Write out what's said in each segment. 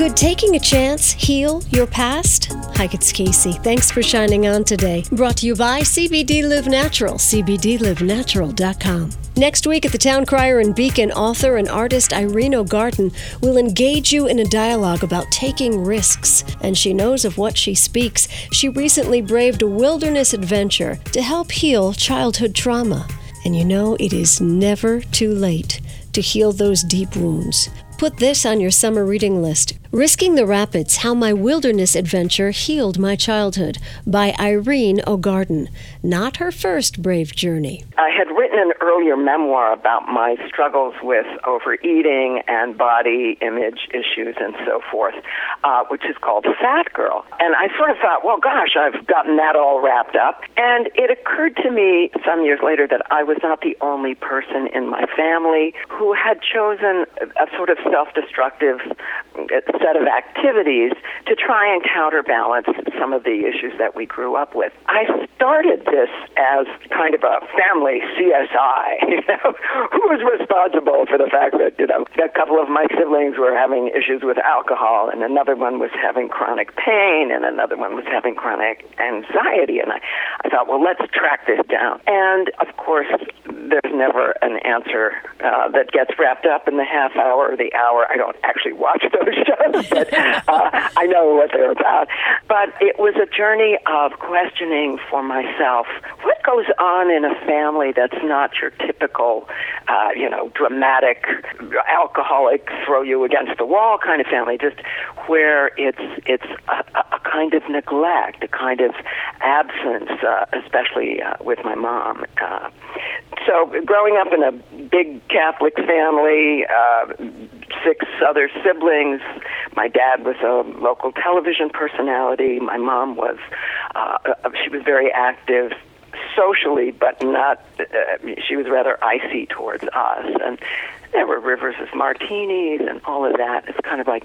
Could taking a chance heal your past? Hi, it's Kacey. Thanks for shining on today. Brought to you by CBD Live Natural, cbdlivenatural.com. Next week at the Town Crier and Beacon, author and artist Irene O'Garden will engage you in a dialogue about taking risks, and she knows of what she speaks. She recently braved a wilderness adventure to help heal childhood trauma. And you know, it is never too late to heal those deep wounds. Put this on your summer reading list Risking the Rapids How My Wilderness Adventure Healed My Childhood by Irene O'Garden. Not her first brave journey. I had written an earlier memoir about my struggles with overeating and body image issues and so forth, uh, which is called Fat Girl. And I sort of thought, well, gosh, I've gotten that all wrapped up. And it occurred to me some years later that I was not the only person in my family who had chosen a sort of self destructive set of activities to try and counterbalance some of the issues that we grew up with. I started this as kind of a family CSI. You know, who was responsible for the fact that you know a couple of my siblings were having issues with alcohol, and another one was having chronic pain, and another one was having chronic anxiety. And I, I thought, well, let's track this down. And of course, there's never an answer uh, that gets wrapped up in the half hour or the hour. I don't actually watch those shows, but uh, I know what they're about. But it was a journey of questioning for myself what goes on in a family that's not your typical, uh, you know, dramatic alcoholic throw you against the wall kind of family. Just where it's it's a, a kind of neglect, a kind of absence, uh, especially uh, with my mom. Uh, so growing up in a big Catholic family, uh, six other siblings. My dad was a local television personality. My mom was, uh, she was very active socially, but not, uh, she was rather icy towards us. And there were rivers of martinis and all of that. It's kind of like,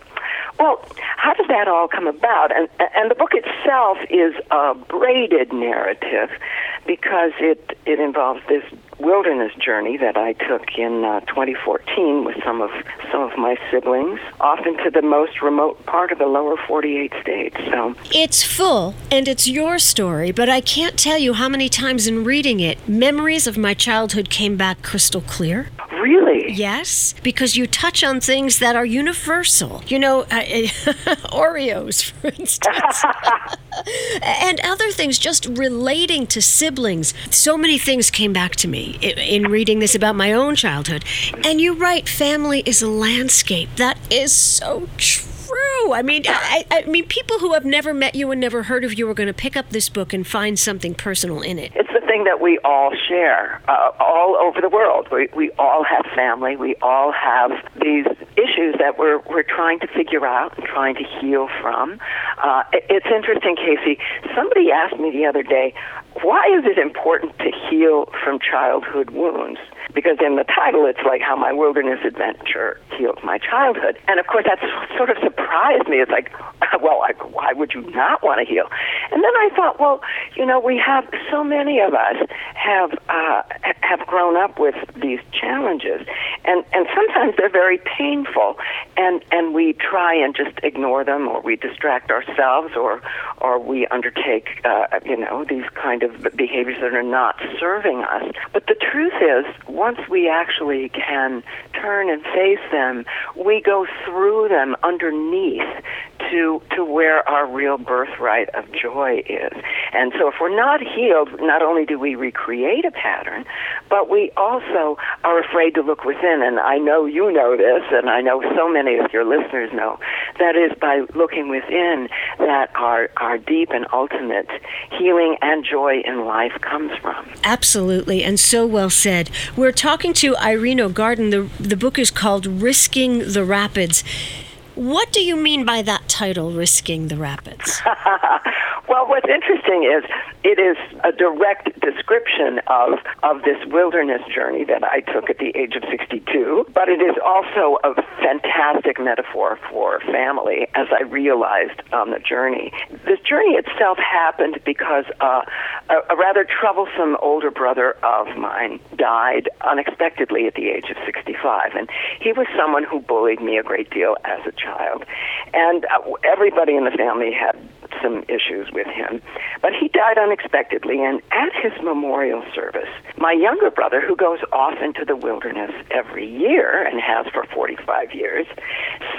well, how does that all come about? And and the book itself is a braided narrative because it it involves this wilderness journey that I took in uh, 2014 with some of some of my siblings off into the most remote part of the lower 48 states. So it's full and it's your story, but I can't tell you how many times in reading it memories of my childhood came back crystal clear. Really? Yes, because you touch on things that are universal. You know, uh, Oreos, for instance, and other things just relating to siblings. So many things came back to me in reading this about my own childhood. And you write, family is a landscape. That is so true true. I mean, I, I, mean, people who have never met you and never heard of you are going to pick up this book and find something personal in it. It's the thing that we all share, uh, all over the world. We we all have family. We all have these issues that we're we're trying to figure out and trying to heal from. Uh, it's interesting, Kacey. Somebody asked me the other day, why is it important to heal from childhood wounds? Because in the title it's like how my wilderness adventure healed my childhood. And of course, that sort of surprised me. It's like, well, I, why would you not want to heal? And then I thought, well, you know, we have so many of us have uh, have grown up with these challenges, and and sometimes they're very painful, and and we try and just ignore them, or we distract ourselves, or or we undertake, uh, you know, these kind of behaviors that are not serving us. But the truth is once we actually can turn and face them, we go through them underneath to to where our real birthright of joy is. And so if we're not healed, not only do we recreate a pattern, but we also are afraid to look within. And I know you know this, and I know so many of your listeners know that is by looking within that our, our deep and ultimate healing and joy in life comes from. Absolutely, and so well said. We're talking to Irene O'Garden. The, the book is called Risking the Rapids. What do you mean by that title, Risking the Rapids? well, what's interesting is it is a direct description of, of this wilderness journey that I took at the age of 62, but it is also a fantastic metaphor for family as I realized on the journey. This journey itself happened because uh, a, a rather troublesome older brother of mine died unexpectedly at the age of 65, and he was someone who bullied me a great deal as a child. And uh, everybody in the family had some issues with him. But he died unexpectedly, and at his memorial service, my younger brother, who goes off into the wilderness every year and has for 45 years,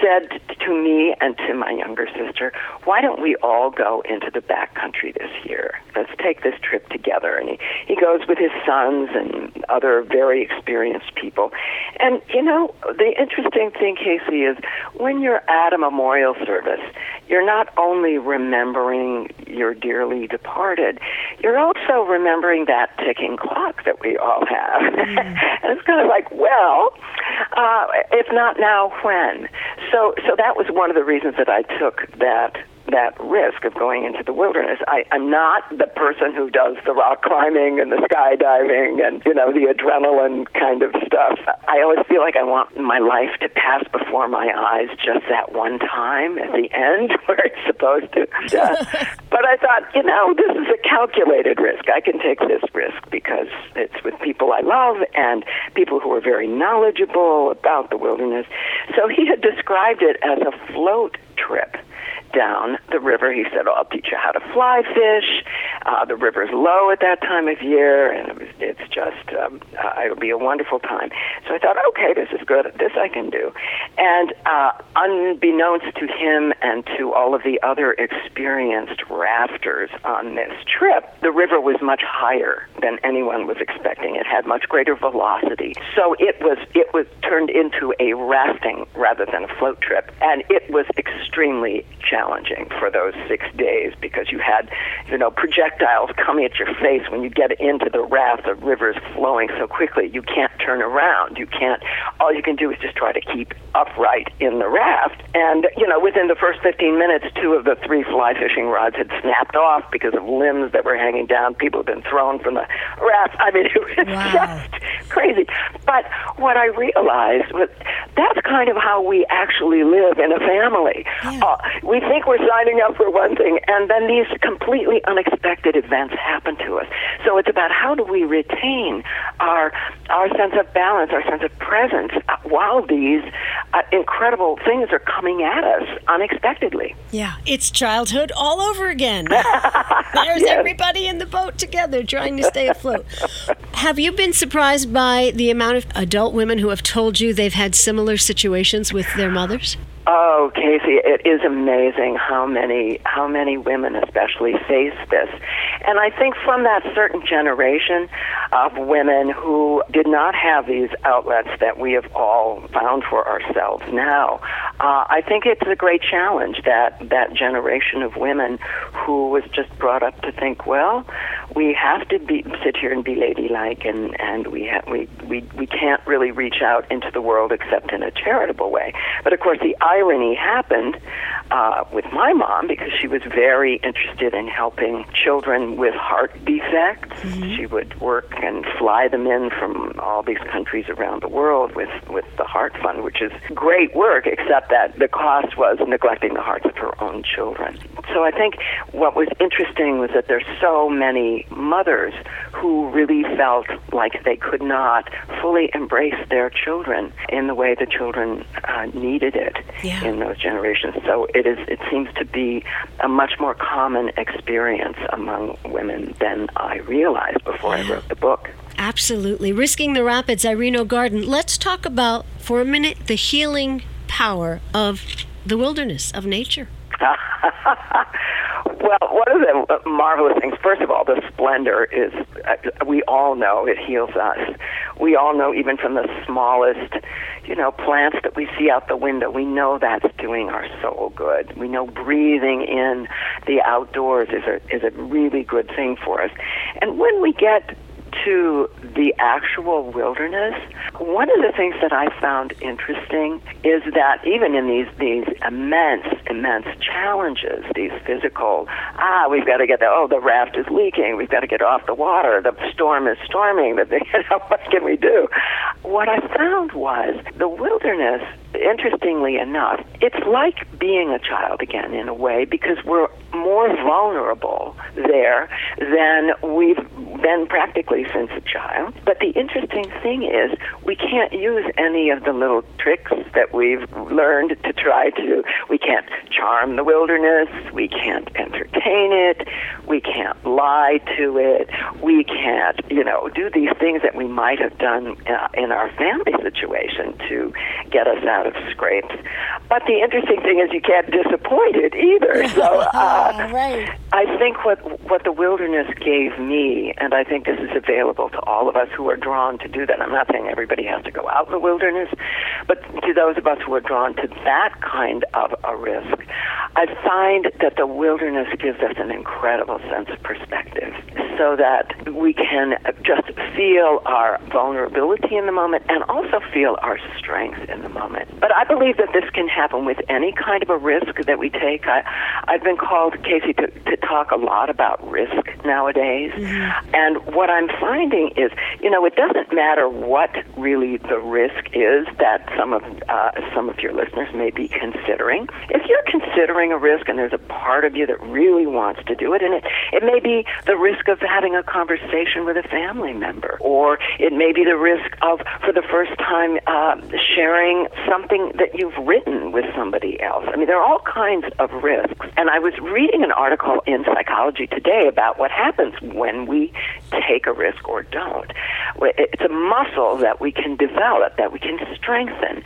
said to me and to my younger sister, Why don't we all go into the back country this year? Let's take this trip together. And he, he goes with his sons and other very experienced people. And, you know, the interesting thing, Kacey, is when you're at a memorial service, you're not only remembering your dearly departed, you're also remembering that ticking clock that we all have. Mm. and it's kind of like, well, uh, if not now, when? So, so that was one of the reasons that I took that that risk of going into the wilderness. I, I'm not the person who does the rock climbing and the skydiving and, you know, the adrenaline kind of stuff. I always feel like I want my life to pass before my eyes just that one time at the end where it's supposed to. but I thought, you know, this is a calculated risk. I can take this risk because it's with people I love and people who are very knowledgeable about the wilderness. So he had described it as a float trip down the river. He said, oh, I'll teach you how to fly fish. Uh, the river's low at that time of year, and it was, it's just, um, uh, it'll be a wonderful time. So I thought, okay, this is good. This I can do. And uh, unbeknownst to him and to all of the other experienced rafters on this trip, the river was much higher than anyone was expecting. It had much greater velocity. So it was, it was turned into a rafting rather than a float trip. And it was extremely challenging for those six days because you had, you know, projectiles coming at your face when you get into the raft. The river's flowing so quickly, you can't turn around. You can't. All you can do is just try to keep upright in the raft. And you know, within the first 15 minutes, two of the three fly fishing rods had snapped off because of limbs that were hanging down. People had been thrown from the raft. I mean, it was wow. just crazy. But what I realized was that's kind of how we actually live in a family. Yeah. Uh, we think we're signing up for one thing, and then these completely unexpected events happen to us. So it's about how do we retain our our sense of balance, our sense of presence, uh, while these uh, incredible things are coming at us unexpectedly. Yeah, it's childhood all over again. There's yes. everybody in the boat together trying to stay afloat. have you been surprised by the amount of adult women who have told you they've had similar situations with their mothers? Oh, Kacey, it is amazing how many how many women especially face this. And I think from that certain generation of women who did not have these outlets that we have all found for ourselves now, uh, I think it's a great challenge that that generation of women who was just brought up to think, well, we have to be sit here and be ladylike and and we ha- we we we can't really reach out into the world except in a charitable way. But of course the irony happened uh, with my mom because she was very interested in helping children with heart defects. Mm-hmm. She would work and fly them in from all these countries around the world with, with the Heart Fund, which is great work, except that the cost was neglecting the hearts of her own children. So I think what was interesting was that there's so many mothers who really felt like they could not fully embrace their children in the way the children uh, needed it yeah. in those generations. So it is it seems to be a much more common experience among women than I realized before. I wrote the book. Absolutely. Risking the Rapids, Irene Garden. Let's talk about, for a minute, the healing power of the wilderness, of nature. well, one of the marvelous things, first of all, the splendor is, uh, we all know it heals us. We all know, even from the smallest, you know, plants that we see out the window, we know that's doing our soul good. We know breathing in the outdoors is a, is a really good thing for us. And when we get to the actual wilderness, one of the things that I found interesting is that even in these these immense, immense challenges, these physical, ah, we've got to get the oh, the raft is leaking, we've got to get off the water, the storm is storming, the you know, what can we do? What I found was the wilderness interestingly enough, it's like being a child again in a way because we're more vulnerable there than we've been practically since a child. But the interesting thing is we can't use any of the little tricks that we've learned to try to. We can't charm the wilderness. We can't entertain it. We can't lie to it. We can't, you know, do these things that we might have done uh, in our family situation to get us out of scrapes. But the interesting thing is you can't disappoint it either. So uh, right. I think what what the wilderness gave me, and I think this is available to all of us who are drawn to do that. I'm not saying everybody has to go out in the wilderness, but to those of us who are drawn to that kind of a risk, I find that the wilderness gives us an incredible sense of perspective so that we can just feel our vulnerability in the moment and also feel our strength in the moment. But I believe that this can happen with any kind of a risk that we take. I, I've been called, Kacey, to, to talk a lot about risk nowadays. Mm-hmm. And what I'm finding is, you know, it doesn't matter what really the risk is that some of uh, some of your listeners may be considering. If you're considering a risk and there's a part of you that really wants to do it, and it, it may be the risk of having a conversation with a family member, or it may be the risk of, for the first time, uh, sharing something that you've written with somebody else. I mean, there are all kinds of risks. And I was reading an article in Psychology Today about what happens when we take a risk or don't. It's a muscle that we can develop, that we can strengthen.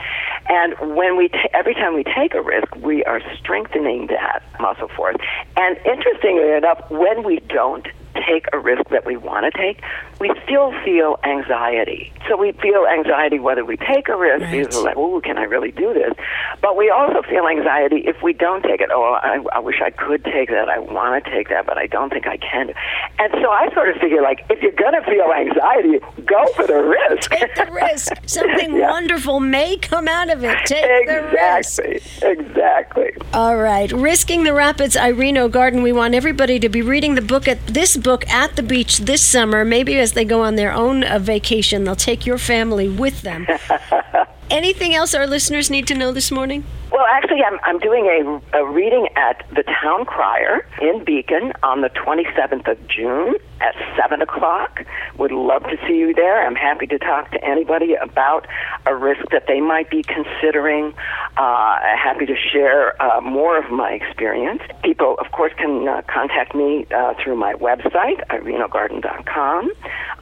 And when we, ta- every time we take a risk, we are strengthening that muscle force. And interestingly enough, when we don't take a risk that we want to take, we still feel anxiety. So we feel anxiety whether we take a risk, right. we're like, oh, can I really do this? But we also feel anxiety if we don't take it. Oh, I, I wish I could take that. I want to take that, but I don't think I can. And so I sort of figure, like, if you're going to feel anxiety, go for the risk. Take the risk. Something yeah. wonderful may come out of it. Take exactly. the risk. Exactly. Exactly. All right. Risking the Rapids, Irene O'Garden. We want everybody to be reading the book at this book at the beach this summer. Maybe as they go on their own uh, vacation, they'll take your family with them. Anything else our listeners need to know this morning? Well, actually, I'm, I'm doing a, a reading at the Town Crier in Beacon on the 27th of June at 7 o'clock. Would love to see you there. I'm happy to talk to anybody about a risk that they might be considering. Uh, happy to share uh, more of my experience. People, of course, can uh, contact me uh, through my website, ireneogarden.com,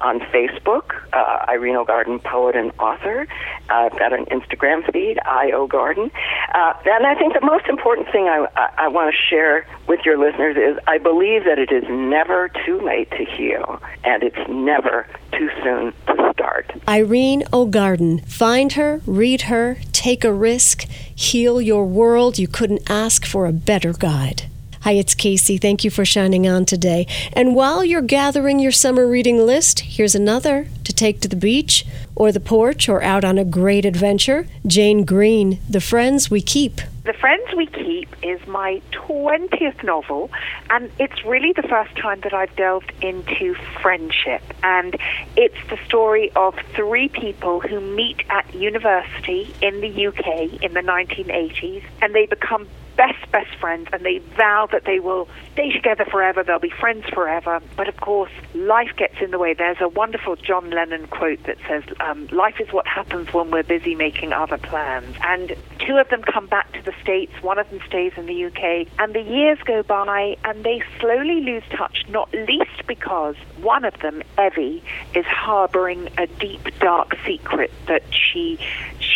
on Facebook, uh, Irene O'Garden, poet and author. I've got an Instagram feed, IO Garden. Uh, and I think the most important thing I, I, I want to share with your listeners is I believe that it is never too late to heal, and it's never too soon to start. Irene O'Garden. Find her, read her, take a risk, heal your world. You couldn't ask for a better guide. Hi, it's Kacey. Thank you for shining on today. And while you're gathering your summer reading list, here's another to take to the beach or the porch or out on a great adventure. Jane Green, The Friends We Keep. The Friends We Keep is my 20th novel, and it's really the first time that I've delved into friendship. And it's the story of three people who meet at university in the UK in the 1980s, and they become best, best friends, and they vow that they will stay together forever, they'll be friends forever. But of course, life gets in the way. There's a wonderful John Lennon quote that says, um, Life is what happens when we're busy making other plans. And two of them come back to the States, one of them stays in the UK, and the years go by and they slowly lose touch, not least because one of them, Evie, is harboring a deep, dark secret that she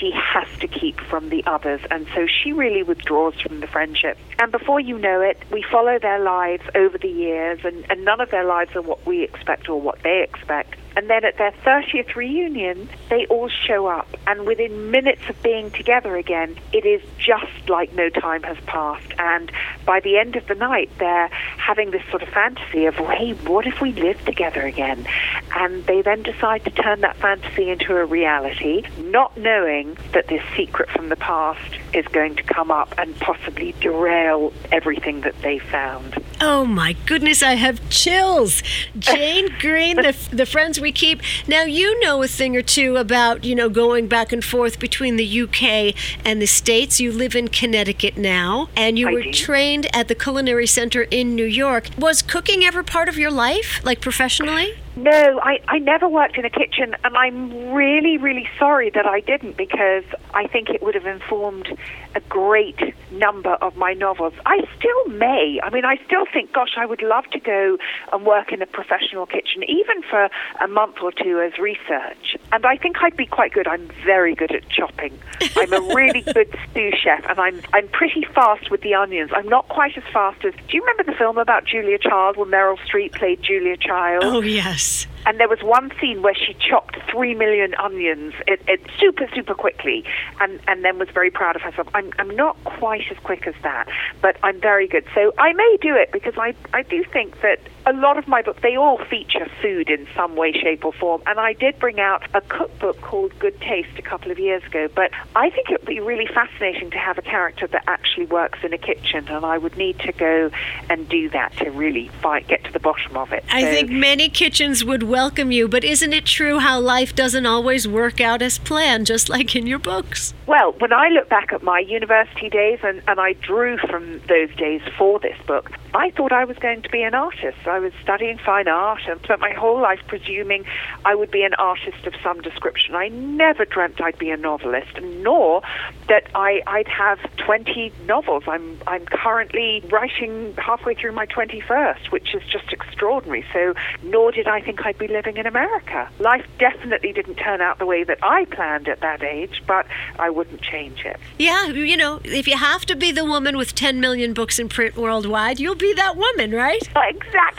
she has to keep from the others. And so she really withdraws from the friendship. And before you know it, we follow their lives over the years, and, and none of their lives are what we expect or what they expect. And then at their 30th reunion, they all show up. And within minutes of being together again, it is just like no time has passed. And by the end of the night, they're having this sort of fantasy of, hey, what if we lived together again? And they then decide to turn that fantasy into a reality, not knowing that this secret from the past is going to come up and possibly derail everything that they found. Oh my goodness, I have chills. Jane Green, the, the friends we keep. Now, you know a thing or two about, you know, going back and forth between the UK and the States. You live in Connecticut now, and you I were do. trained at the Culinary Center in New York. Was cooking ever part of your life, like professionally? No, I, I never worked in a kitchen, and I'm really, really sorry that I didn't because I think it would have informed a great number of my novels. I still may. I mean, I still think, gosh, I would love to go and work in a professional kitchen, even for a month or two as research. And I think I'd be quite good. I'm very good at chopping. I'm a really good stew chef, and I'm I'm pretty fast with the onions. I'm not quite as fast as. Do you remember the film about Julia Child where Meryl Streep played Julia Child? Oh, yes. And there was one scene where she chopped three million onions it, it super, super quickly and, and then was very proud of herself. I'm, I'm not quite as quick as that, but I'm very good. So I may do it because I, I do think that a lot of my books, they all feature food in some way, shape, or form. And I did bring out a cookbook called Good Taste a couple of years ago. But I think it would be really fascinating to have a character that actually works in a kitchen. And I would need to go and do that to really find, get to the bottom of it. I So- think many kitchens would welcome you, but isn't it true how life doesn't always work out as planned, just like in your books? Well, when I look back at my university days and, and I drew from those days for this book, I thought I was going to be an artist. I was studying fine art and spent my whole life presuming I would be an artist of some description. I never dreamt I'd be a novelist, nor that I, I'd have 20 novels. I'm, I'm currently writing halfway through my 21st, which is just extraordinary. So, nor did I think I'd be living in America. Life definitely didn't turn out the way that I planned at that age, but I wouldn't change it. Yeah, you know, if you have to be the woman with 10 million books in print worldwide, you'll be that woman, right? Uh,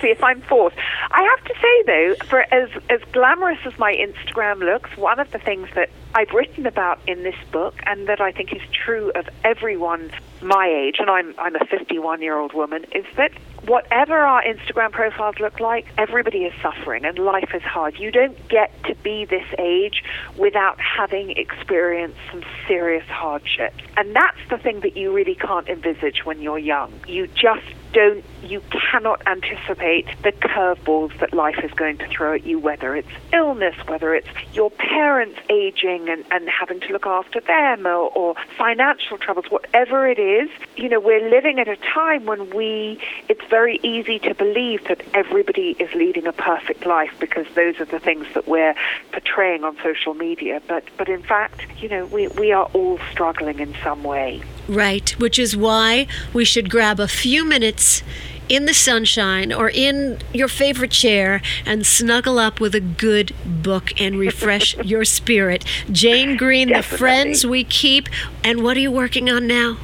Exactly, if I'm forced. I have to say, though, for as, as glamorous as my Instagram looks, one of the things that I've written about in this book, and that I think is true of everyone my age, and I'm, I'm a 51 year old woman, is that whatever our Instagram profiles look like, everybody is suffering and life is hard. You don't get to be this age without having experienced some serious hardship. And that's the thing that you really can't envisage when you're young. You just don't, you cannot anticipate the curveballs that life is going to throw at you, whether it's illness, whether it's your parents aging and, and having to look after them, or, or financial troubles, whatever it is. You know, we're living at a time when we, it's very easy to believe that everybody is leading a perfect life because those are the things that we're portraying on social media. But, but in fact, you know, we, we are all struggling in some way. Right, which is why we should grab a few minutes in the sunshine or in your favorite chair and snuggle up with a good book and refresh your spirit. Jane Green, The Friends We Keep. And what are you working on now?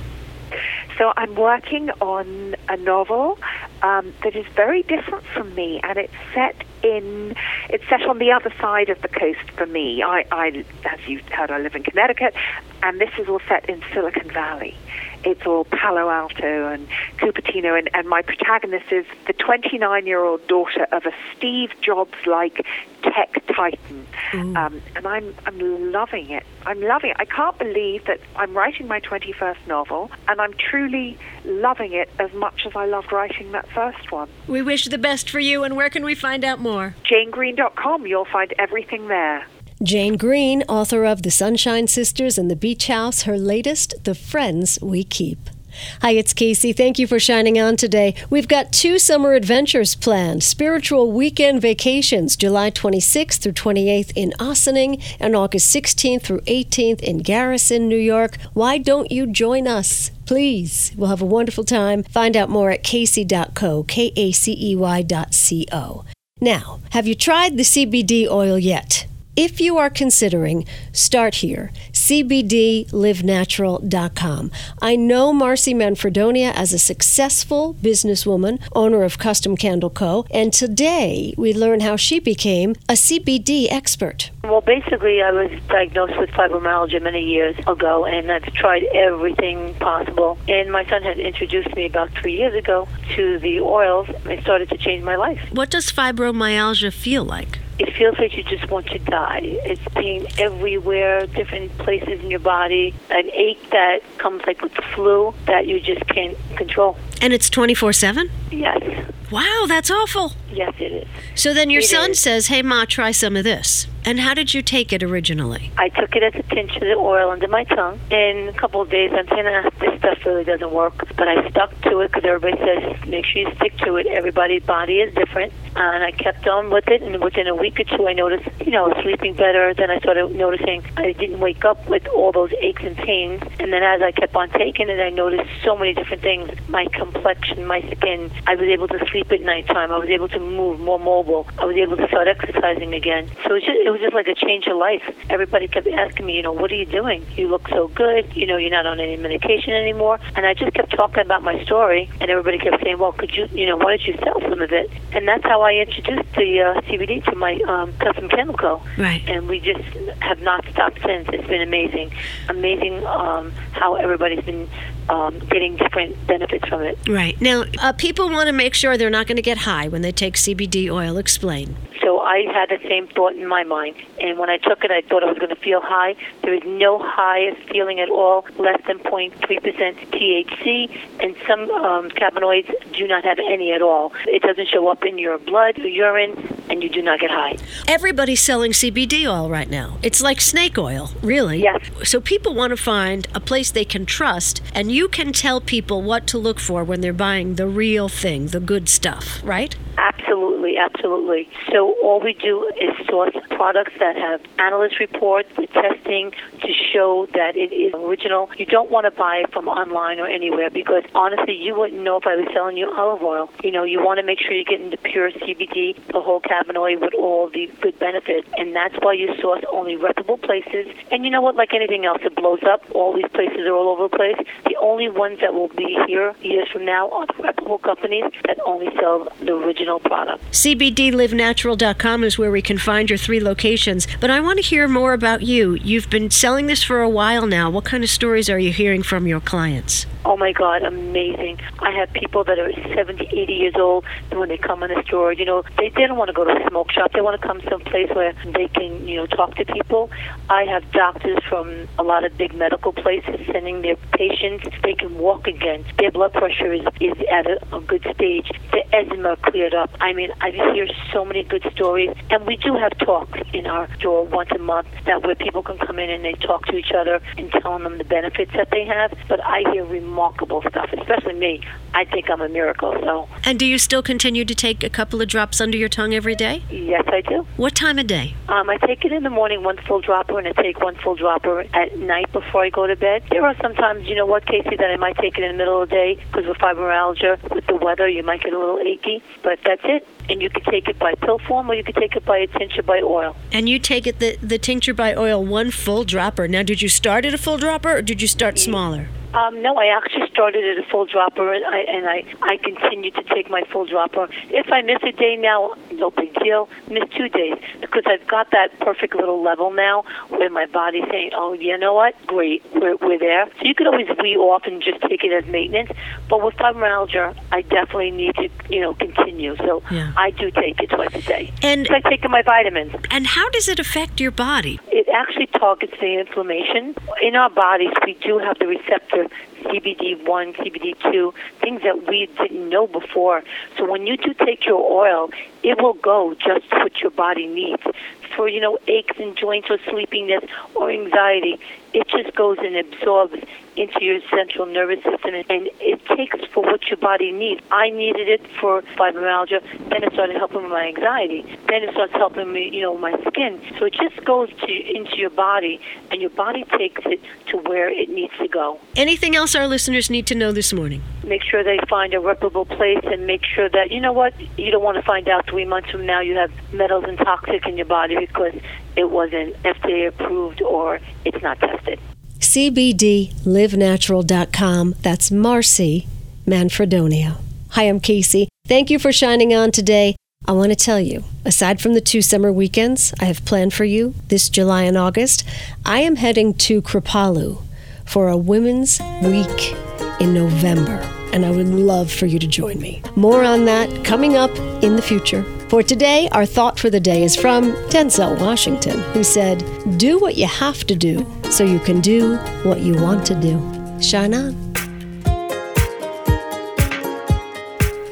So I'm working on a novel um, that is very different from me, and it's set in it's set on the other side of the coast for me. I, I as you heard, I live in Connecticut, and this is all set in Silicon Valley. It's all Palo Alto and Cupertino, and, and my protagonist is the 29 year old daughter of a Steve Jobs like tech titan. Um, and I'm, I'm loving it. I'm loving it. I can't believe that I'm writing my 21st novel, and I'm truly loving it as much as I loved writing that first one. We wish the best for you, and where can we find out more? JaneGreen.com, you'll find everything there. Jane Green, author of The Sunshine Sisters and The Beach House, her latest, The Friends We Keep. Hi, it's Kacey. Thank you for shining on today. We've got two summer adventures planned spiritual weekend vacations, July 26th through 28th in Ossining and August 16th through 18th in Garrison, New York. Why don't you join us? Please. We'll have a wonderful time. Find out more at kacey.co, K A C E Y dot C O. Now, have you tried the CBD oil yet? If you are considering, start here. cbdlivenatural.com. I know Marcy Manfredonia as a successful businesswoman, owner of Custom Candle Co., and today we learn how she became a CBD expert. Well, basically, I was diagnosed with fibromyalgia many years ago, and I've tried everything possible. And my son had introduced me about three years ago to the oils. And it started to change my life. What does fibromyalgia feel like? It feels like you just want to die. It's pain everywhere, different places in your body, an ache that comes like with the flu that you just can't control. And it's 24 7? Yes. Wow, that's awful. Yes, it is. So then your It son is. says, Hey, Ma, try some of this. And how did you take it originally? I took it as a pinch of the oil under my tongue. In a couple of days, I'm saying, ah, this stuff really doesn't work. But I stuck to it because everybody says, make sure you stick to it. Everybody's body is different. And I kept on with it. And within a week or two, I noticed, you know, sleeping better. Then I started noticing I didn't wake up with all those aches and pains. And then as I kept on taking it, I noticed so many different things. My complexion, my skin. I was able to sleep at nighttime. I was able to move more mobile. I was able to start exercising again. So it was just, it was just like a change of life. Everybody kept asking me, you know, what are you doing? You look so good. You know, you're not on any medication anymore. And I just kept talking about my story, and everybody kept saying, well, could you, you know, why don't you sell some of it? And that's how I introduced the uh, CBD to my um, custom candle co. Right. And we just have not stopped since. It's been amazing, amazing um, how everybody's been um, getting different benefits from it. Right. Now, uh, people want to make sure they're not going to get high when they take CBD oil. Explain. So I had the same thought in my mind. And when I took it, I thought I was going to feel high. There is no highest feeling at all, less than 0.3% THC. And some um, cannabinoids do not have any at all. It doesn't show up in your blood or urine, and you do not get high. Everybody's selling CBD oil right now. It's like snake oil, really. Yes. So people want to find a place they can trust, and you can tell people what to look for when they're buying the real thing, the good stuff, right? Absolutely, absolutely. So all we do is source products that have analyst reports with testing to show that it is original. You don't want to buy it from online or anywhere because honestly, you wouldn't know if I was selling you olive oil. You know, you want to make sure you're getting the pure CBD, the whole cannabinoid with all the good benefits, and that's why you source only reputable places. And you know what? Like anything else, it blows up. All these places are all over the place. The only ones that will be here years from now are the reputable companies that only sell the original product. CBDLiveNatural.com is where we can find your three locations. But I want to hear more about you. You've been selling this for a while now. What kind of stories are you hearing from your clients? Oh my God, amazing. I have people that are 70, 80 years old, and when they come in the store, you know, they, they don't want to go to a smoke shop. They want to come someplace where they can, you know, talk to people. I have doctors from a lot of big medical places sending their patients. They can walk again. Their blood pressure is, is at a, a good stage. The eczema cleared up. I mean, I just hear so many good stories. And we do have talks in our store once a month that where people can come in and they talk to each other and telling them the benefits that they have. But I hear remarkable stuff, especially me. I think I'm a miracle. So, And do you still continue to take a couple of drops under your tongue every day? yes, I do. What time of day? Um, I take it in the morning, one full dropper, and I take one full dropper at night before I go to bed. There are sometimes, you know what, Kacey, that I might take it in the middle of the day because with fibromyalgia, with the weather, you might get a little achy. But that's it. And you could take it by pill form or you could take it by a tincture by oil. And you take it the, the tincture by oil, one full dropper. Now, did you start at a full dropper or did you start smaller? Um, no, I actually started at a full dropper, and I and I I continue to take my full dropper. If I miss a day now, no big deal. Miss two days because I've got that perfect little level now where my body's saying, "Oh, you know what? Great, we're we're there." So you could always wee off and just take it as maintenance. But with fibromyalgia, I definitely need to you know continue. So Yeah. I do take it twice a day. And like taking my vitamins and how does it affect your body? it actually targets the inflammation. In our bodies, we do have the receptor CBD1, CBD2, things that we didn't know before. So when you do take your oil, it will go just what your body needs. For, you know, aches and joints or sleepiness or anxiety, it just goes and absorbs into your central nervous system and it takes for what your body needs. I needed it for fibromyalgia, then it started helping with my anxiety. Then it starts helping me, you know, my skin. So it just goes to into your body and your body takes it to where it needs to go. Anything else our listeners need to know this morning? Make sure they find a reputable place and make sure that you know what, you don't want to find out three months from now you have metals and toxic in your body because it wasn't FDA approved or it's not tested. CBDLiveNatural.com. That's Marcy Manfredonia. Hi, I'm Kacey. Thank you for shining on today. I want to tell you, aside from the two summer weekends I have planned for you this July and August, I am heading to Kripalu for a Women's Week in November, and I would love for you to join me. More on that coming up in the future. For today, our thought for the day is from Denzel Washington, who said, Do what you have to do so you can do what you want to do. Shine on.